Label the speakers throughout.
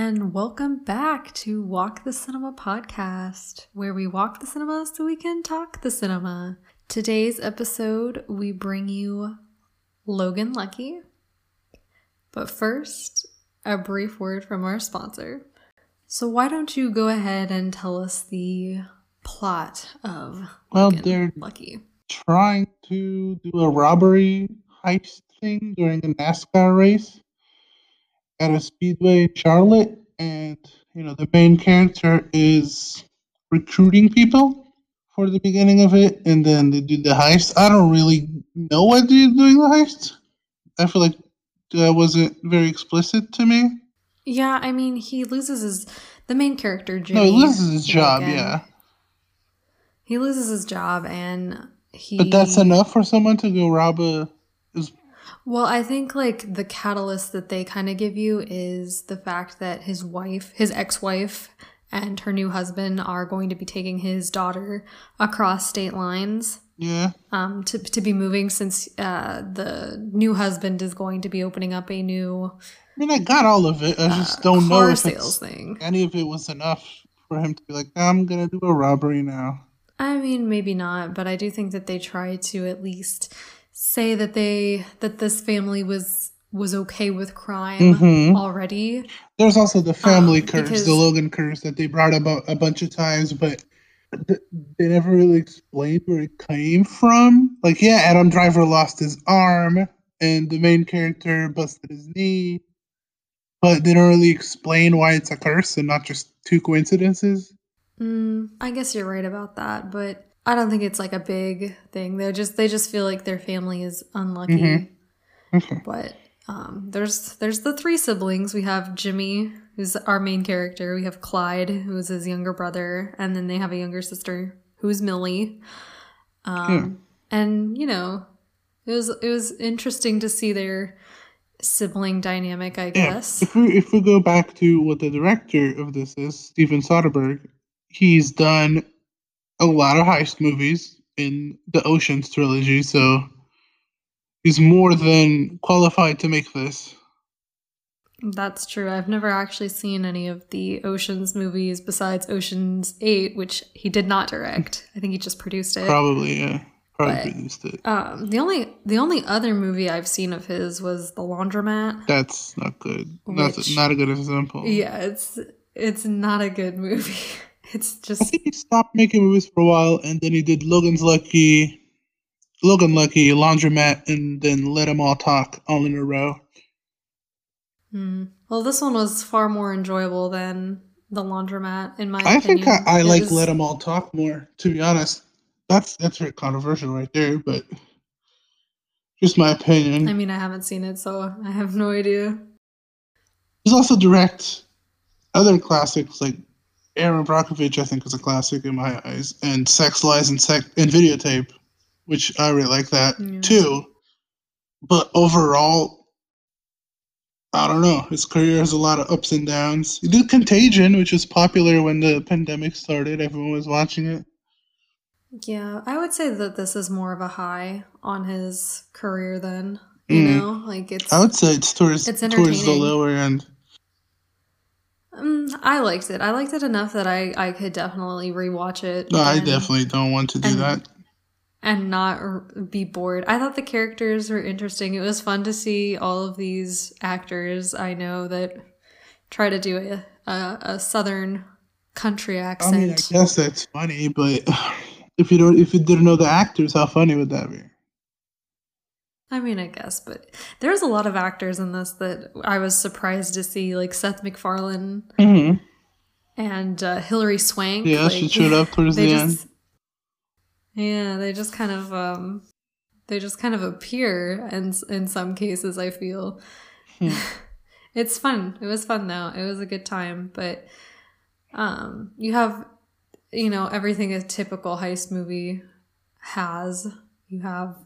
Speaker 1: and welcome back to Walk the Cinema podcast, where we walk the cinema so we can talk the cinema. Today's episode, we bring you Logan Lucky. But first, a brief word from our sponsor. So, why don't you go ahead and tell us the plot of
Speaker 2: Well,
Speaker 1: Logan
Speaker 2: they're
Speaker 1: Lucky?
Speaker 2: trying to do a robbery heist thing during a NASCAR race at a speedway in Charlotte, and you know the main character is recruiting people for the beginning of it, and then they do the heist. I don't really know what they're doing the heist. I feel like that wasn't very explicit to me.
Speaker 1: Yeah, I mean, he loses his. The main character,
Speaker 2: No, he loses his job,
Speaker 1: Logan,
Speaker 2: yeah,
Speaker 1: He loses his job, and he.
Speaker 2: but that's enough for someone to go rob a.
Speaker 1: Well, I think like the catalyst that they kind of give you is the fact that his wife, his ex wife, and her new husband are going to be taking his daughter across state lines
Speaker 2: yeah,
Speaker 1: um, to, to be moving since uh, the new husband is going to be opening up a new
Speaker 2: I mean I got all of it. I just
Speaker 1: uh,
Speaker 2: don't know if
Speaker 1: sales thing.
Speaker 2: any of it was enough for him to be like, I'm gonna do a robbery now.
Speaker 1: I mean, maybe not, but I do think that they try to at least say that they that this family was was okay with crime
Speaker 2: Mhm.
Speaker 1: already.
Speaker 2: There's also the family
Speaker 1: Um,
Speaker 2: curse,
Speaker 1: because-
Speaker 2: the Logan curse that they brought up a, a bunch of times, but th- they never really explained where it came from. Like, yeah, Adam Driver lost his arm, and the main character busted his knee, but they don't really explain why it's a curse and not just two coincidences.
Speaker 1: Mm, I guess you're right about that, but I don't think it's like a big thing. They just they just feel like their family is unlucky.
Speaker 2: Mhm. Okay.
Speaker 1: But um, there's there's the three siblings. We have Jimmy, who's our main character. We have Clyde, who's his younger brother, and then they have a younger sister who's Millie. Um, and you know, it was it was interesting to see their sibling dynamic. I
Speaker 2: Yeah.
Speaker 1: guess.
Speaker 2: If we if we go back to what the director of this is, Steven Soderbergh, he's done a lot of heist movies in the Ocean's trilogy, so he's more than qualified to make this.
Speaker 1: That's true. I've never actually seen any of the Oceans movies besides Oceans 8, which he did not direct. I think he just produced it.
Speaker 2: Probably, yeah. Probably
Speaker 1: But-
Speaker 2: produced it.
Speaker 1: Um, the only the only other movie I've seen of his was The Laundromat.
Speaker 2: That's not good. That's not a good example.
Speaker 1: Yeah, it's it's not a good movie. It's
Speaker 2: I
Speaker 1: just
Speaker 2: think he stopped making movies for a while, and then he did Logan's Lucky, Logan Lucky, Laundromat, and then Let Them All Talk all in a row.
Speaker 1: hmm. well, this one was far more enjoyable than The Laundromat in my opinion.
Speaker 2: I think. I, I like Let Them All Talk more, to be honest. That's that's very controversial right there, but just my opinion.
Speaker 1: I mean, I haven't seen it, so I have no idea.
Speaker 2: He's also direct other classics like Erin Brockovich, I think is a classic in my eyes, and Sex Lies and Sex and Videotape, which I really like that
Speaker 1: Yeah.
Speaker 2: too. But overall, I don't know. His career has a lot of ups and downs. He did Contagion, which was popular when the pandemic started. Everyone was watching it.
Speaker 1: Yeah, I would say that this is more of a high on his career than you
Speaker 2: Mm.
Speaker 1: know, like it's.
Speaker 2: I would say it's towards
Speaker 1: It's
Speaker 2: towards the lower end.
Speaker 1: Mm, I liked it. I liked it enough that I I could definitely rewatch it.
Speaker 2: No, I definitely don't want to do
Speaker 1: and-
Speaker 2: that.
Speaker 1: and not r- be bored. I thought the characters were interesting. It was fun to see all of these actors I know that try to do a a, a southern country accent.
Speaker 2: I mean, I guess that's funny, but if you don't, if you didn't know the actors, how funny would that be?
Speaker 1: I mean, I guess, but there's a lot of actors in this that I was surprised to see, like Seth MacFarlane
Speaker 2: Mm-hmm.
Speaker 1: and uh, Hilary Swank.
Speaker 2: Yeah,
Speaker 1: like,
Speaker 2: she showed up towards
Speaker 1: they
Speaker 2: the
Speaker 1: just, Yeah, they just kind of um, they just kind of appear, and in some cases, I feel
Speaker 2: Hmm.
Speaker 1: it's fun. It was fun though. It was a good time, but um, you have you know everything a typical heist movie has. You have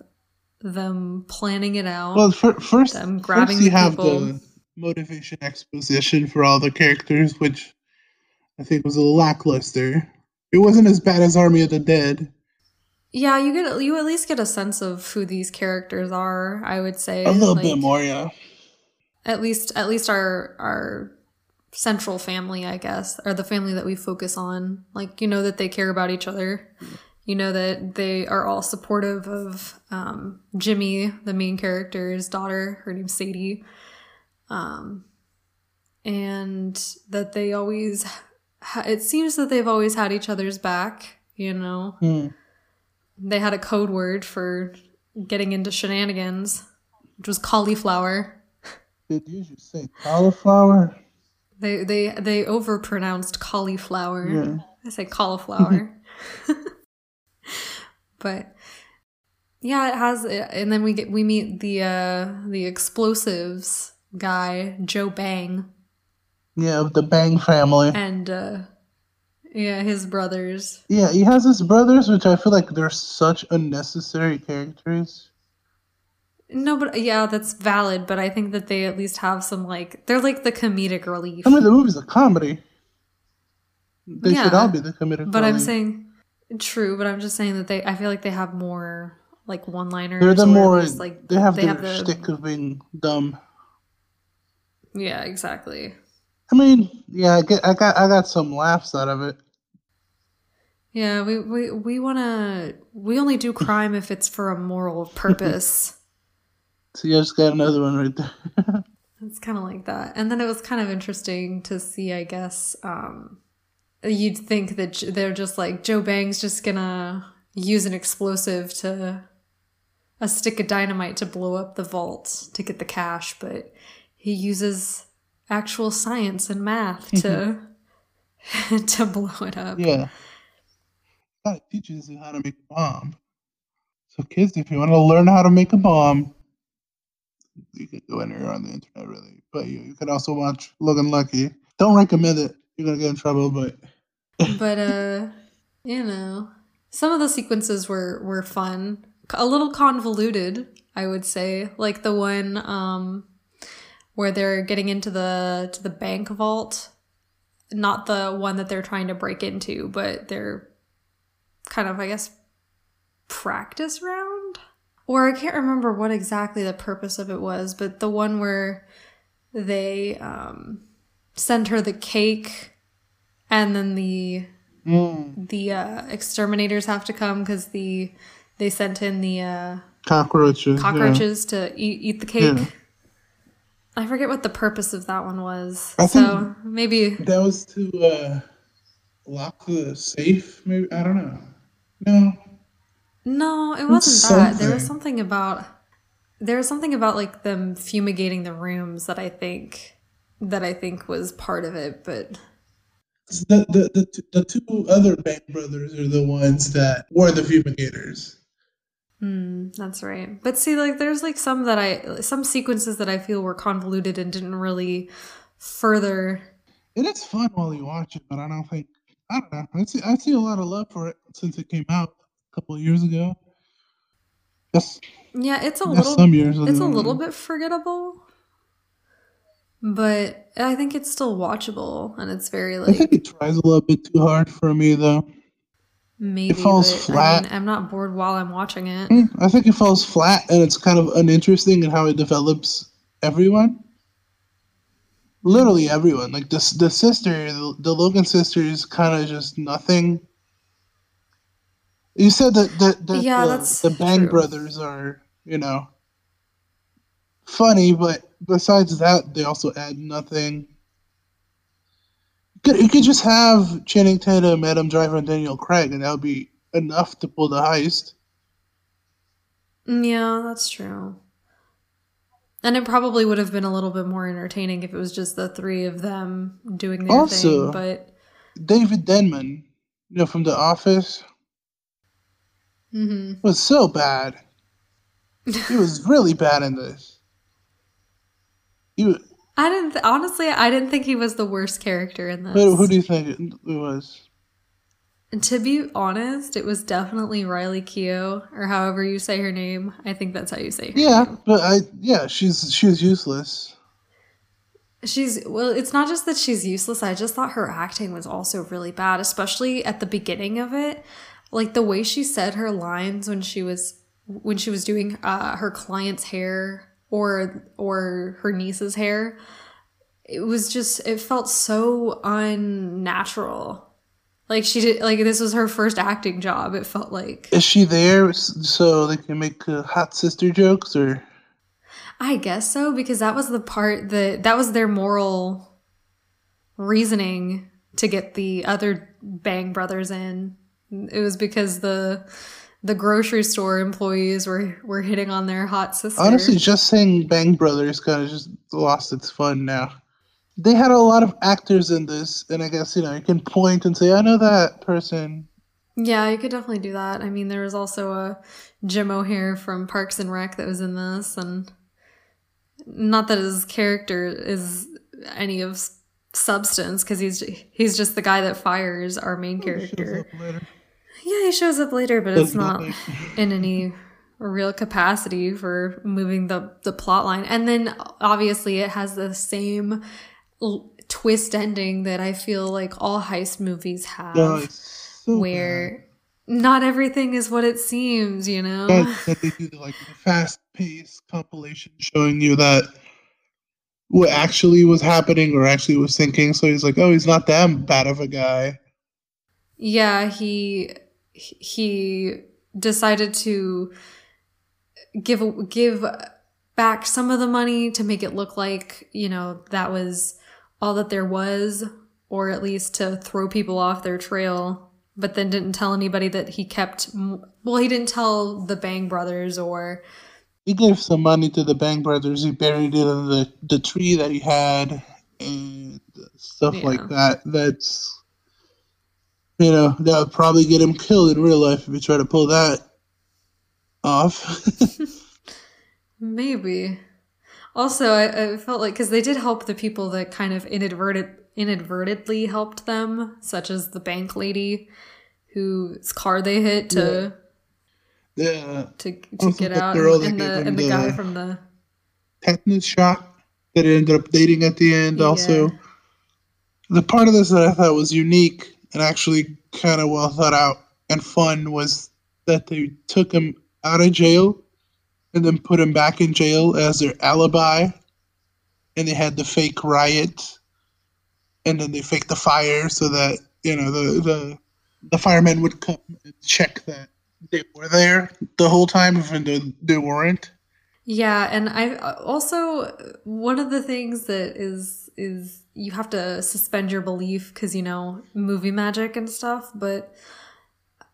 Speaker 1: them planning it out.
Speaker 2: Well, fir- first,
Speaker 1: them grabbing
Speaker 2: first you
Speaker 1: the
Speaker 2: have
Speaker 1: people.
Speaker 2: the motivation exposition for all the characters, which I think was a lackluster. It wasn't as bad as Army of the Dead.
Speaker 1: yeah, you get you at least get a sense of who these characters are. I would say
Speaker 2: A little
Speaker 1: Like,
Speaker 2: bit more, yeah.
Speaker 1: At least, at least our our central family, I guess, or the family that we focus on. Like, you know that they care about each other. You know that they are all supportive of um, Jimmy, the main character's daughter. Her name's Sadie. Um, and that they always, ha- it seems that they've always had each other's back, you know?
Speaker 2: Hmm.
Speaker 1: They had a code word for getting into shenanigans, which was cauliflower.
Speaker 2: Did you just say cauliflower?
Speaker 1: They they they overpronounced cauliflower.
Speaker 2: Yeah.
Speaker 1: I say cauliflower. but yeah, it has and then we get we meet the uh the explosives guy, Joe Bang,
Speaker 2: Yeah, of the Bang family.
Speaker 1: and uh yeah, his brothers.
Speaker 2: Yeah, he has his brothers, which I feel like they're such unnecessary characters.
Speaker 1: No, but yeah, that's valid, but I think that they at least have some like they're like the comedic relief.
Speaker 2: I mean, the movie's a comedy. They should all be the comedic.
Speaker 1: But I'm saying true, but I'm just saying that they I feel like they have more like one liners.
Speaker 2: they're the more
Speaker 1: like
Speaker 2: they have
Speaker 1: they
Speaker 2: their
Speaker 1: have the
Speaker 2: shtick of being dumb.
Speaker 1: Yeah, exactly.
Speaker 2: I mean, yeah, I, get, I got I got some laughs out of it.
Speaker 1: Yeah, we we we want to we only do crime if it's for a moral purpose.
Speaker 2: So you just got another one right there.
Speaker 1: it's kind of like that. And then it was kind of interesting to see, I guess, um you'd think that they're just like Joe Bang's just to use an explosive to a stick of dynamite to blow up the vault to get the cash, but he uses actual science and math to mm-hmm. to blow it up.
Speaker 2: yeah, that teaches you how to make a bomb. So kids, if you want to learn how to make a bomb, you can go anywhere on the internet, really. But you, you can also watch Logan Lucky. Don't recommend it. You're gonna get in trouble, but
Speaker 1: but uh you know some of the sequences were were fun. A little convoluted i would say. Like the one um where they're getting into the to the bank vault. Not the one that they're trying to break into but they're kind of i guess practice round? Or i can't remember what exactly the purpose of it was but the one where they um send her the cake and then the
Speaker 2: mm,
Speaker 1: the uh, exterminators have to come because the they sent in the uh,
Speaker 2: cockroaches. yeah.
Speaker 1: cockroaches to eat, eat the cake.
Speaker 2: Yeah.
Speaker 1: I forget what the purpose of that one was.
Speaker 2: I
Speaker 1: so maybe
Speaker 2: That was to uh, lock the safe. Maybe I don't know. No,
Speaker 1: no, it wasn't that. There was
Speaker 2: something
Speaker 1: about there was something about like them fumigating the rooms that I think that I think was part of it, but
Speaker 2: the the the, the two other Bang brothers are the ones that were the fumigators.
Speaker 1: Hmm, that's right. But see, like, there's like some that I, some sequences that I feel were convoluted and didn't really further.
Speaker 2: It is fun while you watch it, but I don't think I don't know. I see I see a lot of love for it since it came out a couple of years ago. That's
Speaker 1: Yeah, it's a little,
Speaker 2: some years.
Speaker 1: it's a little bit forgettable, but I think it's still watchable and it's very like.
Speaker 2: I think it tries a little bit too hard for me though.
Speaker 1: maybe.
Speaker 2: It falls
Speaker 1: but, I
Speaker 2: flat.
Speaker 1: mean, I'm not bored while I'm watching it.
Speaker 2: Mm, I think it falls flat and it's kind of uninteresting in how it develops everyone. Literally everyone. Like the the sister, the, the Logan sister is kind of just nothing. You said that that, that
Speaker 1: Yeah,
Speaker 2: the,
Speaker 1: that's
Speaker 2: the Bang
Speaker 1: true.
Speaker 2: brothers are you know funny, but besides that, they also add nothing. You could, you could just have Channing Tatum, Adam Driver, and Daniel Craig, and that would be enough to pull the heist.
Speaker 1: Yeah, that's true. And it probably would have been a little bit more entertaining if it was just the three of them doing their
Speaker 2: Also-
Speaker 1: thing. But
Speaker 2: David Denman, you know, from The Office,
Speaker 1: mhm.
Speaker 2: was so bad. He was really bad in this. Wa-
Speaker 1: I didn't th- honestly. I didn't think he was the worst character in this.
Speaker 2: who, do you think it, it was?
Speaker 1: And to be honest, it was definitely Riley Keough, or however you say her name. I think that's how you say her
Speaker 2: Yeah,
Speaker 1: name.
Speaker 2: but I yeah, she's she's useless.
Speaker 1: She's well, it's not just that she's useless. I just thought her acting was also really bad, especially at the beginning of it. Like the way she said her lines when she was when she was doing uh, her client's hair or or her niece's hair. it was just it felt so unnatural. Like she did like this was her first acting job. It felt like
Speaker 2: Is she there so they can make uh, hot sister jokes or?
Speaker 1: I guess so because that was the part that that was their moral reasoning to get the other Bang brothers in. It was because the the grocery store employees were were hitting on their hot sister.
Speaker 2: Honestly, just saying Bang Brothers kind of just lost its fun now. They had a lot of actors in this, and I guess you know you can point and say, "I know that person."
Speaker 1: yeah, you could definitely do that. I mean, there was also a Jim O'Heir from Parks and Rec that was in this, and not that his character is any of substance because he's he's just the guy that fires our main character.
Speaker 2: Shows up later.
Speaker 1: Yeah, he shows up later, but it's not in any real capacity for moving the the plot line. And then obviously it has the same l- twist ending that I feel like all heist movies have,
Speaker 2: oh, No, so
Speaker 1: where not everything is what it seems. You know?
Speaker 2: that they do the, like fast-paced compilation showing you that what actually was happening or actually was thinking. So he's like, "Oh, he's not that bad of a guy."
Speaker 1: Yeah, he he decided to give give back some of the money to make it look like, you know, that was all that there was or at least to throw people off their trail, but then didn't tell anybody that he kept well, he didn't tell the Bang brothers or
Speaker 2: He gave some money to the Bang Brothers. He buried it in the the tree that he had and stuff
Speaker 1: Yeah.
Speaker 2: like that. That's you know that would probably get him killed in real life if he tried to pull that off.
Speaker 1: Maybe. Also, I, I felt like because they did help the people that kind of inadvertent, inadvertently helped them, such as the bank lady whose car they hit to
Speaker 2: yeah,
Speaker 1: to, to
Speaker 2: Also
Speaker 1: get
Speaker 2: the
Speaker 1: out, and,
Speaker 2: that
Speaker 1: and the the guy
Speaker 2: the-
Speaker 1: from the
Speaker 2: tetanus shot that ended up dating at the end. Also,
Speaker 1: Yeah.
Speaker 2: the part of this that I thought was unique and actually kind of well thought out and fun was that they took him out of jail and then put him back in jail as their alibi. And they had the fake riot, and then they faked the fire so that you know the the the firemen would come and check that they were there the whole time, even though they weren't.
Speaker 1: Yeah, and I also one of the things that is is you have to suspend your belief because you know movie magic and stuff, but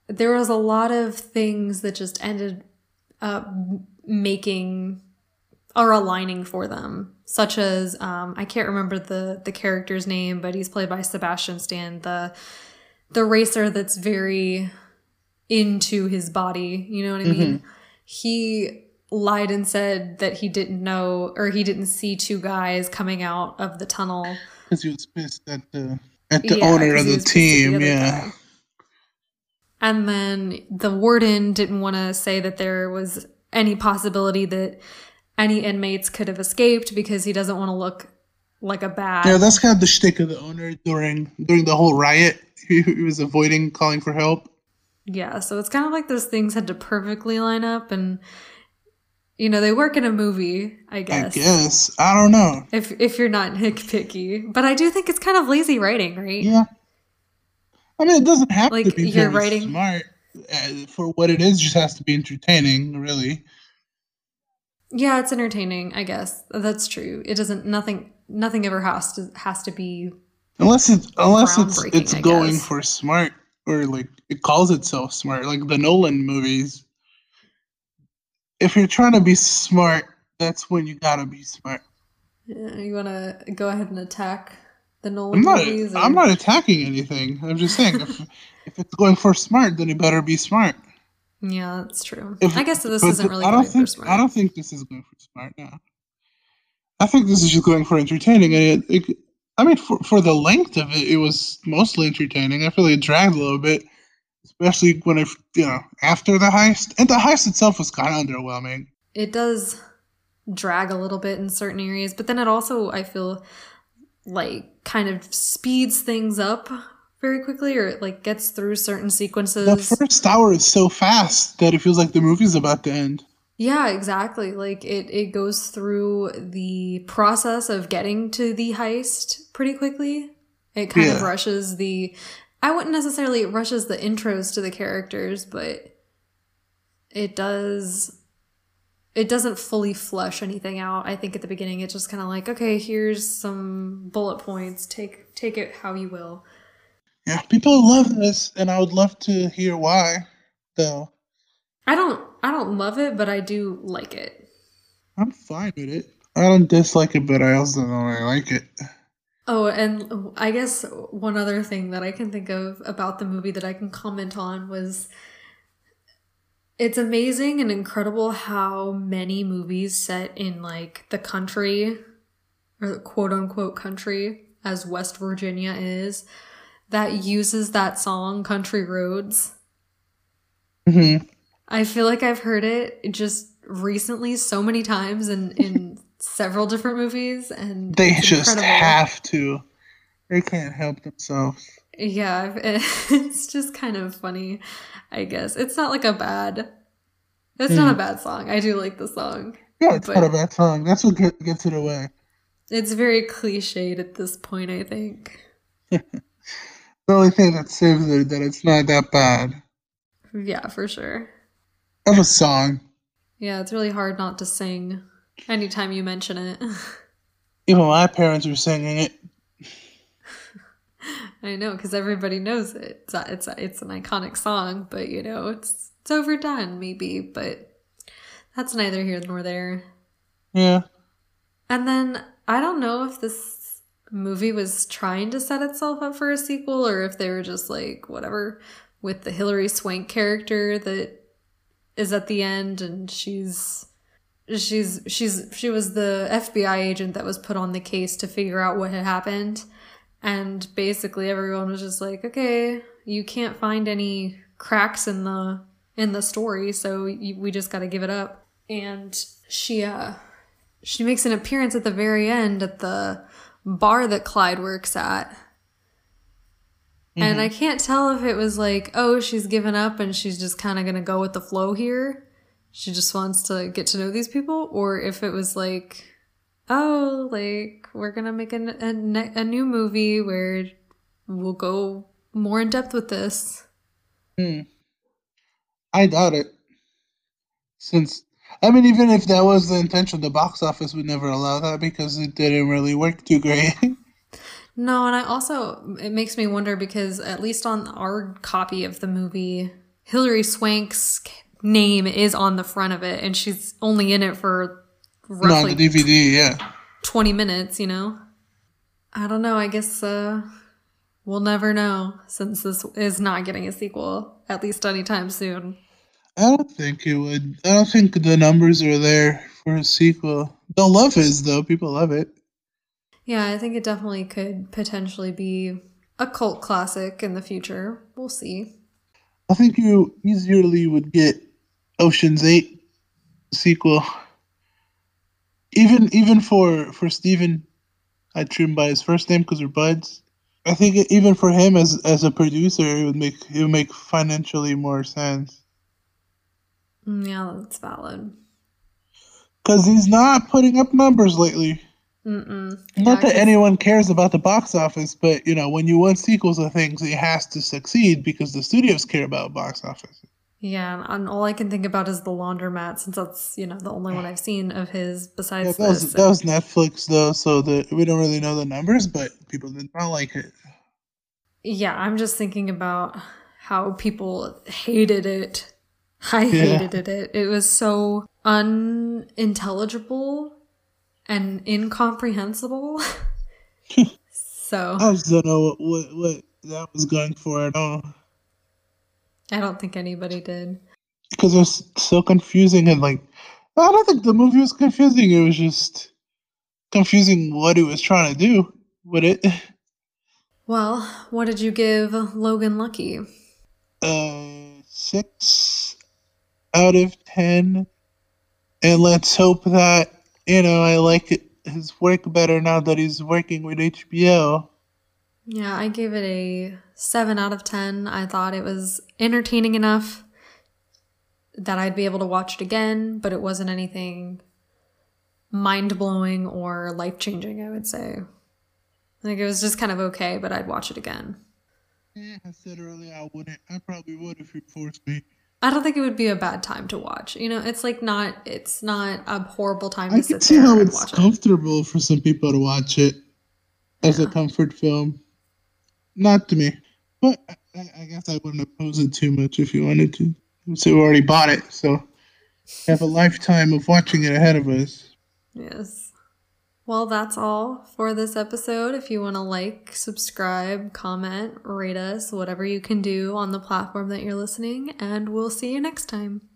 Speaker 1: there was a lot of things that just ended up making or aligning for them, such as um, I can't remember the the character's name, but he's played by Sebastian Stan, the the racer that's very into his body. You know what I mean? He lied and said that he didn't know or he didn't see two guys coming out of the tunnel.
Speaker 2: Because he was pissed at the at the
Speaker 1: Yeah,
Speaker 2: owner of the
Speaker 1: at the
Speaker 2: team. yeah,
Speaker 1: guy. And then the warden didn't want to say that there was any possibility that any inmates could have escaped because he doesn't want to look like a bad.
Speaker 2: yeah. That's kind of the shtick of the owner during during the whole riot. He, he was avoiding calling for help.
Speaker 1: Yeah, so it's kind of like those things had to perfectly line up and you know, they work in a movie, I guess.
Speaker 2: I guess I don't know.
Speaker 1: If if you're not nitpicky. But I do think it's kind of lazy writing, right?
Speaker 2: Yeah, I mean it doesn't have
Speaker 1: Like,
Speaker 2: to be
Speaker 1: you're writing-
Speaker 2: smart. Uh, for what it is, just has to be entertaining. Really,
Speaker 1: Yeah, it's entertaining, I guess. That's true. It doesn't nothing nothing ever has to has to be
Speaker 2: unless it's unless it's it's
Speaker 1: I
Speaker 2: going
Speaker 1: guess.
Speaker 2: for smart or like it calls itself smart, like the Nolan movies. If you're trying to be smart, that's when you gotta be smart.
Speaker 1: Yeah, you want to go ahead and attack the Nolan
Speaker 2: I'm not.
Speaker 1: movies?
Speaker 2: I'm not attacking anything. I'm just saying if if it's going for smart, then it better be smart.
Speaker 1: Yeah, that's true.
Speaker 2: If-
Speaker 1: I guess this isn't really
Speaker 2: I
Speaker 1: going
Speaker 2: don't think.
Speaker 1: for smart.
Speaker 2: I don't think this is going for smart. No. I think this is just going for entertaining, and it. it I mean, for for the length of it, it was mostly entertaining. I feel like it dragged a little bit, especially when it, you know, after the heist, and the heist itself was kind of underwhelming.
Speaker 1: it does drag a little bit in certain areas, but then it also I feel like kind of speeds things up very quickly or it like gets through certain sequences.
Speaker 2: The first hour is so fast that it feels like the movie's about to end.
Speaker 1: Yeah, exactly. Like it it goes through the process of getting to the heist pretty quickly. It kind of
Speaker 2: Yeah.
Speaker 1: rushes the I wouldn't necessarily it rushes the intros to the characters, but it does it doesn't fully flesh anything out. I think at the beginning it's just kind of like, okay, here's some bullet points. Take take it how you will.
Speaker 2: Yeah, people love this, and I would love to hear why. Though
Speaker 1: I don't I don't love it, but I do like it.
Speaker 2: I'm fine with it. I don't dislike it, but I also don't really like it.
Speaker 1: Oh, and I guess one other thing that I can think of about the movie that I can comment on was it's amazing and incredible how many movies set in like the country or quote unquote country as West Virginia is that uses that song Country Roads.
Speaker 2: hmm
Speaker 1: I feel like I've heard it just recently so many times in in several different movies and
Speaker 2: They just
Speaker 1: incredible.
Speaker 2: have to. They can't help themselves.
Speaker 1: Yeah, it's just kind of funny, I guess. It's not like a bad. It's not a hmm. bad song. I do like the song.
Speaker 2: Yeah, it's not a bad song. That's what get- gets it away.
Speaker 1: It's very cliched at this point, I think.
Speaker 2: The only thing that saves it that it's not that bad.
Speaker 1: Yeah, for sure.
Speaker 2: Of a song.
Speaker 1: Yeah, it's really hard not to sing anytime you mention it.
Speaker 2: Even my parents were singing it.
Speaker 1: I know because everybody knows it. It's a, it's a, it's an iconic song, but you know it's it's overdone maybe, but that's neither here nor there.
Speaker 2: Yeah.
Speaker 1: And then I don't know if this movie was trying to set itself up for a sequel or if they were just like whatever with the Hilary Swank character that is at the end and she's she's she's she was the FBI agent that was put on the case to figure out what had happened and basically everyone was just like okay you can't find any cracks in the in the story so you, we just got to give it up and she uh she makes an appearance at the very end at the bar that Clyde works at. And I can't tell if it was like, oh, she's given up and she's just kind of going to go with the flow here. She just wants to get to know these people. Or if it was like, oh, like, we're to make a, a, a new movie where we'll go more in depth with this.
Speaker 2: Hmm. I doubt it. Since I mean, even if that was the intention, the box office would never allow that because it didn't really work too great.
Speaker 1: No, and I also it makes me wonder because at least on our copy of the movie, Hilary Swank's name is on the front of it, and she's only in it for
Speaker 2: no,
Speaker 1: roughly
Speaker 2: the DVD, yeah.
Speaker 1: twenty minutes. You know, I don't know. I guess uh, we'll never know since this is not getting a sequel at least anytime soon.
Speaker 2: I don't think it would. I don't think the numbers are there for a sequel. The love is though. People love it.
Speaker 1: Yeah, I think it definitely could potentially be a cult classic in the future. We'll see.
Speaker 2: I think you easily would get Ocean's Eight sequel. Even even for for Steven, I trim by his first name because we're buds. I think even for him as as a producer, it would make it would make financially more sense
Speaker 1: Mm, Yeah, that's valid.
Speaker 2: because he's not putting up numbers lately.
Speaker 1: Mm-mm.
Speaker 2: Not
Speaker 1: Yeah,
Speaker 2: that
Speaker 1: 'cause-
Speaker 2: anyone cares about the box office, but you know when you want sequels of things, it has to succeed because the studios care about box office.
Speaker 1: Yeah, and- all I can think about is the laundromat, since that's you know the only one I've seen of his
Speaker 2: Yeah,
Speaker 1: besides
Speaker 2: that was
Speaker 1: this.
Speaker 2: that was Netflix though, so the we don't really know the numbers, but people did not like it.
Speaker 1: yeah, I'm just thinking about how people hated it. I
Speaker 2: Yeah.
Speaker 1: hated it. It was so unintelligible and incomprehensible. so
Speaker 2: I just don't know what, what, what that was going for at all.
Speaker 1: I don't think anybody did.
Speaker 2: Because it was so confusing and like, I don't think the movie was confusing. It was just confusing what it was trying to do with it.
Speaker 1: Well, what did you give Logan Lucky?
Speaker 2: Uh, six out of ten. And let's hope that, you know, I like it, his work better now that he's working with HBO.
Speaker 1: Yeah, I gave it a 7 out of 10. I thought it was entertaining enough that I'd be able to watch it again, but it wasn't anything mind blowing or life changing, I would say. Like it was just kind of okay, but I'd watch it again.
Speaker 2: Yeah, I said earlier I wouldn't. I probably would if you forced me.
Speaker 1: I don't think it would be a bad time to watch. You know, it's like not it's not a horrible time to
Speaker 2: I
Speaker 1: sit
Speaker 2: can see
Speaker 1: there
Speaker 2: how it's
Speaker 1: watch it.
Speaker 2: comfortable for some people to watch it as a comfort film. Not to me, but I, I guess I wouldn't oppose it too much if you wanted to. So we already bought it, so have a lifetime of watching it ahead of us.
Speaker 1: Yes. Well, that's all for this episode. If you want to like, subscribe, comment, rate us, whatever you can do on the platform that you're listening, and we'll see you next time.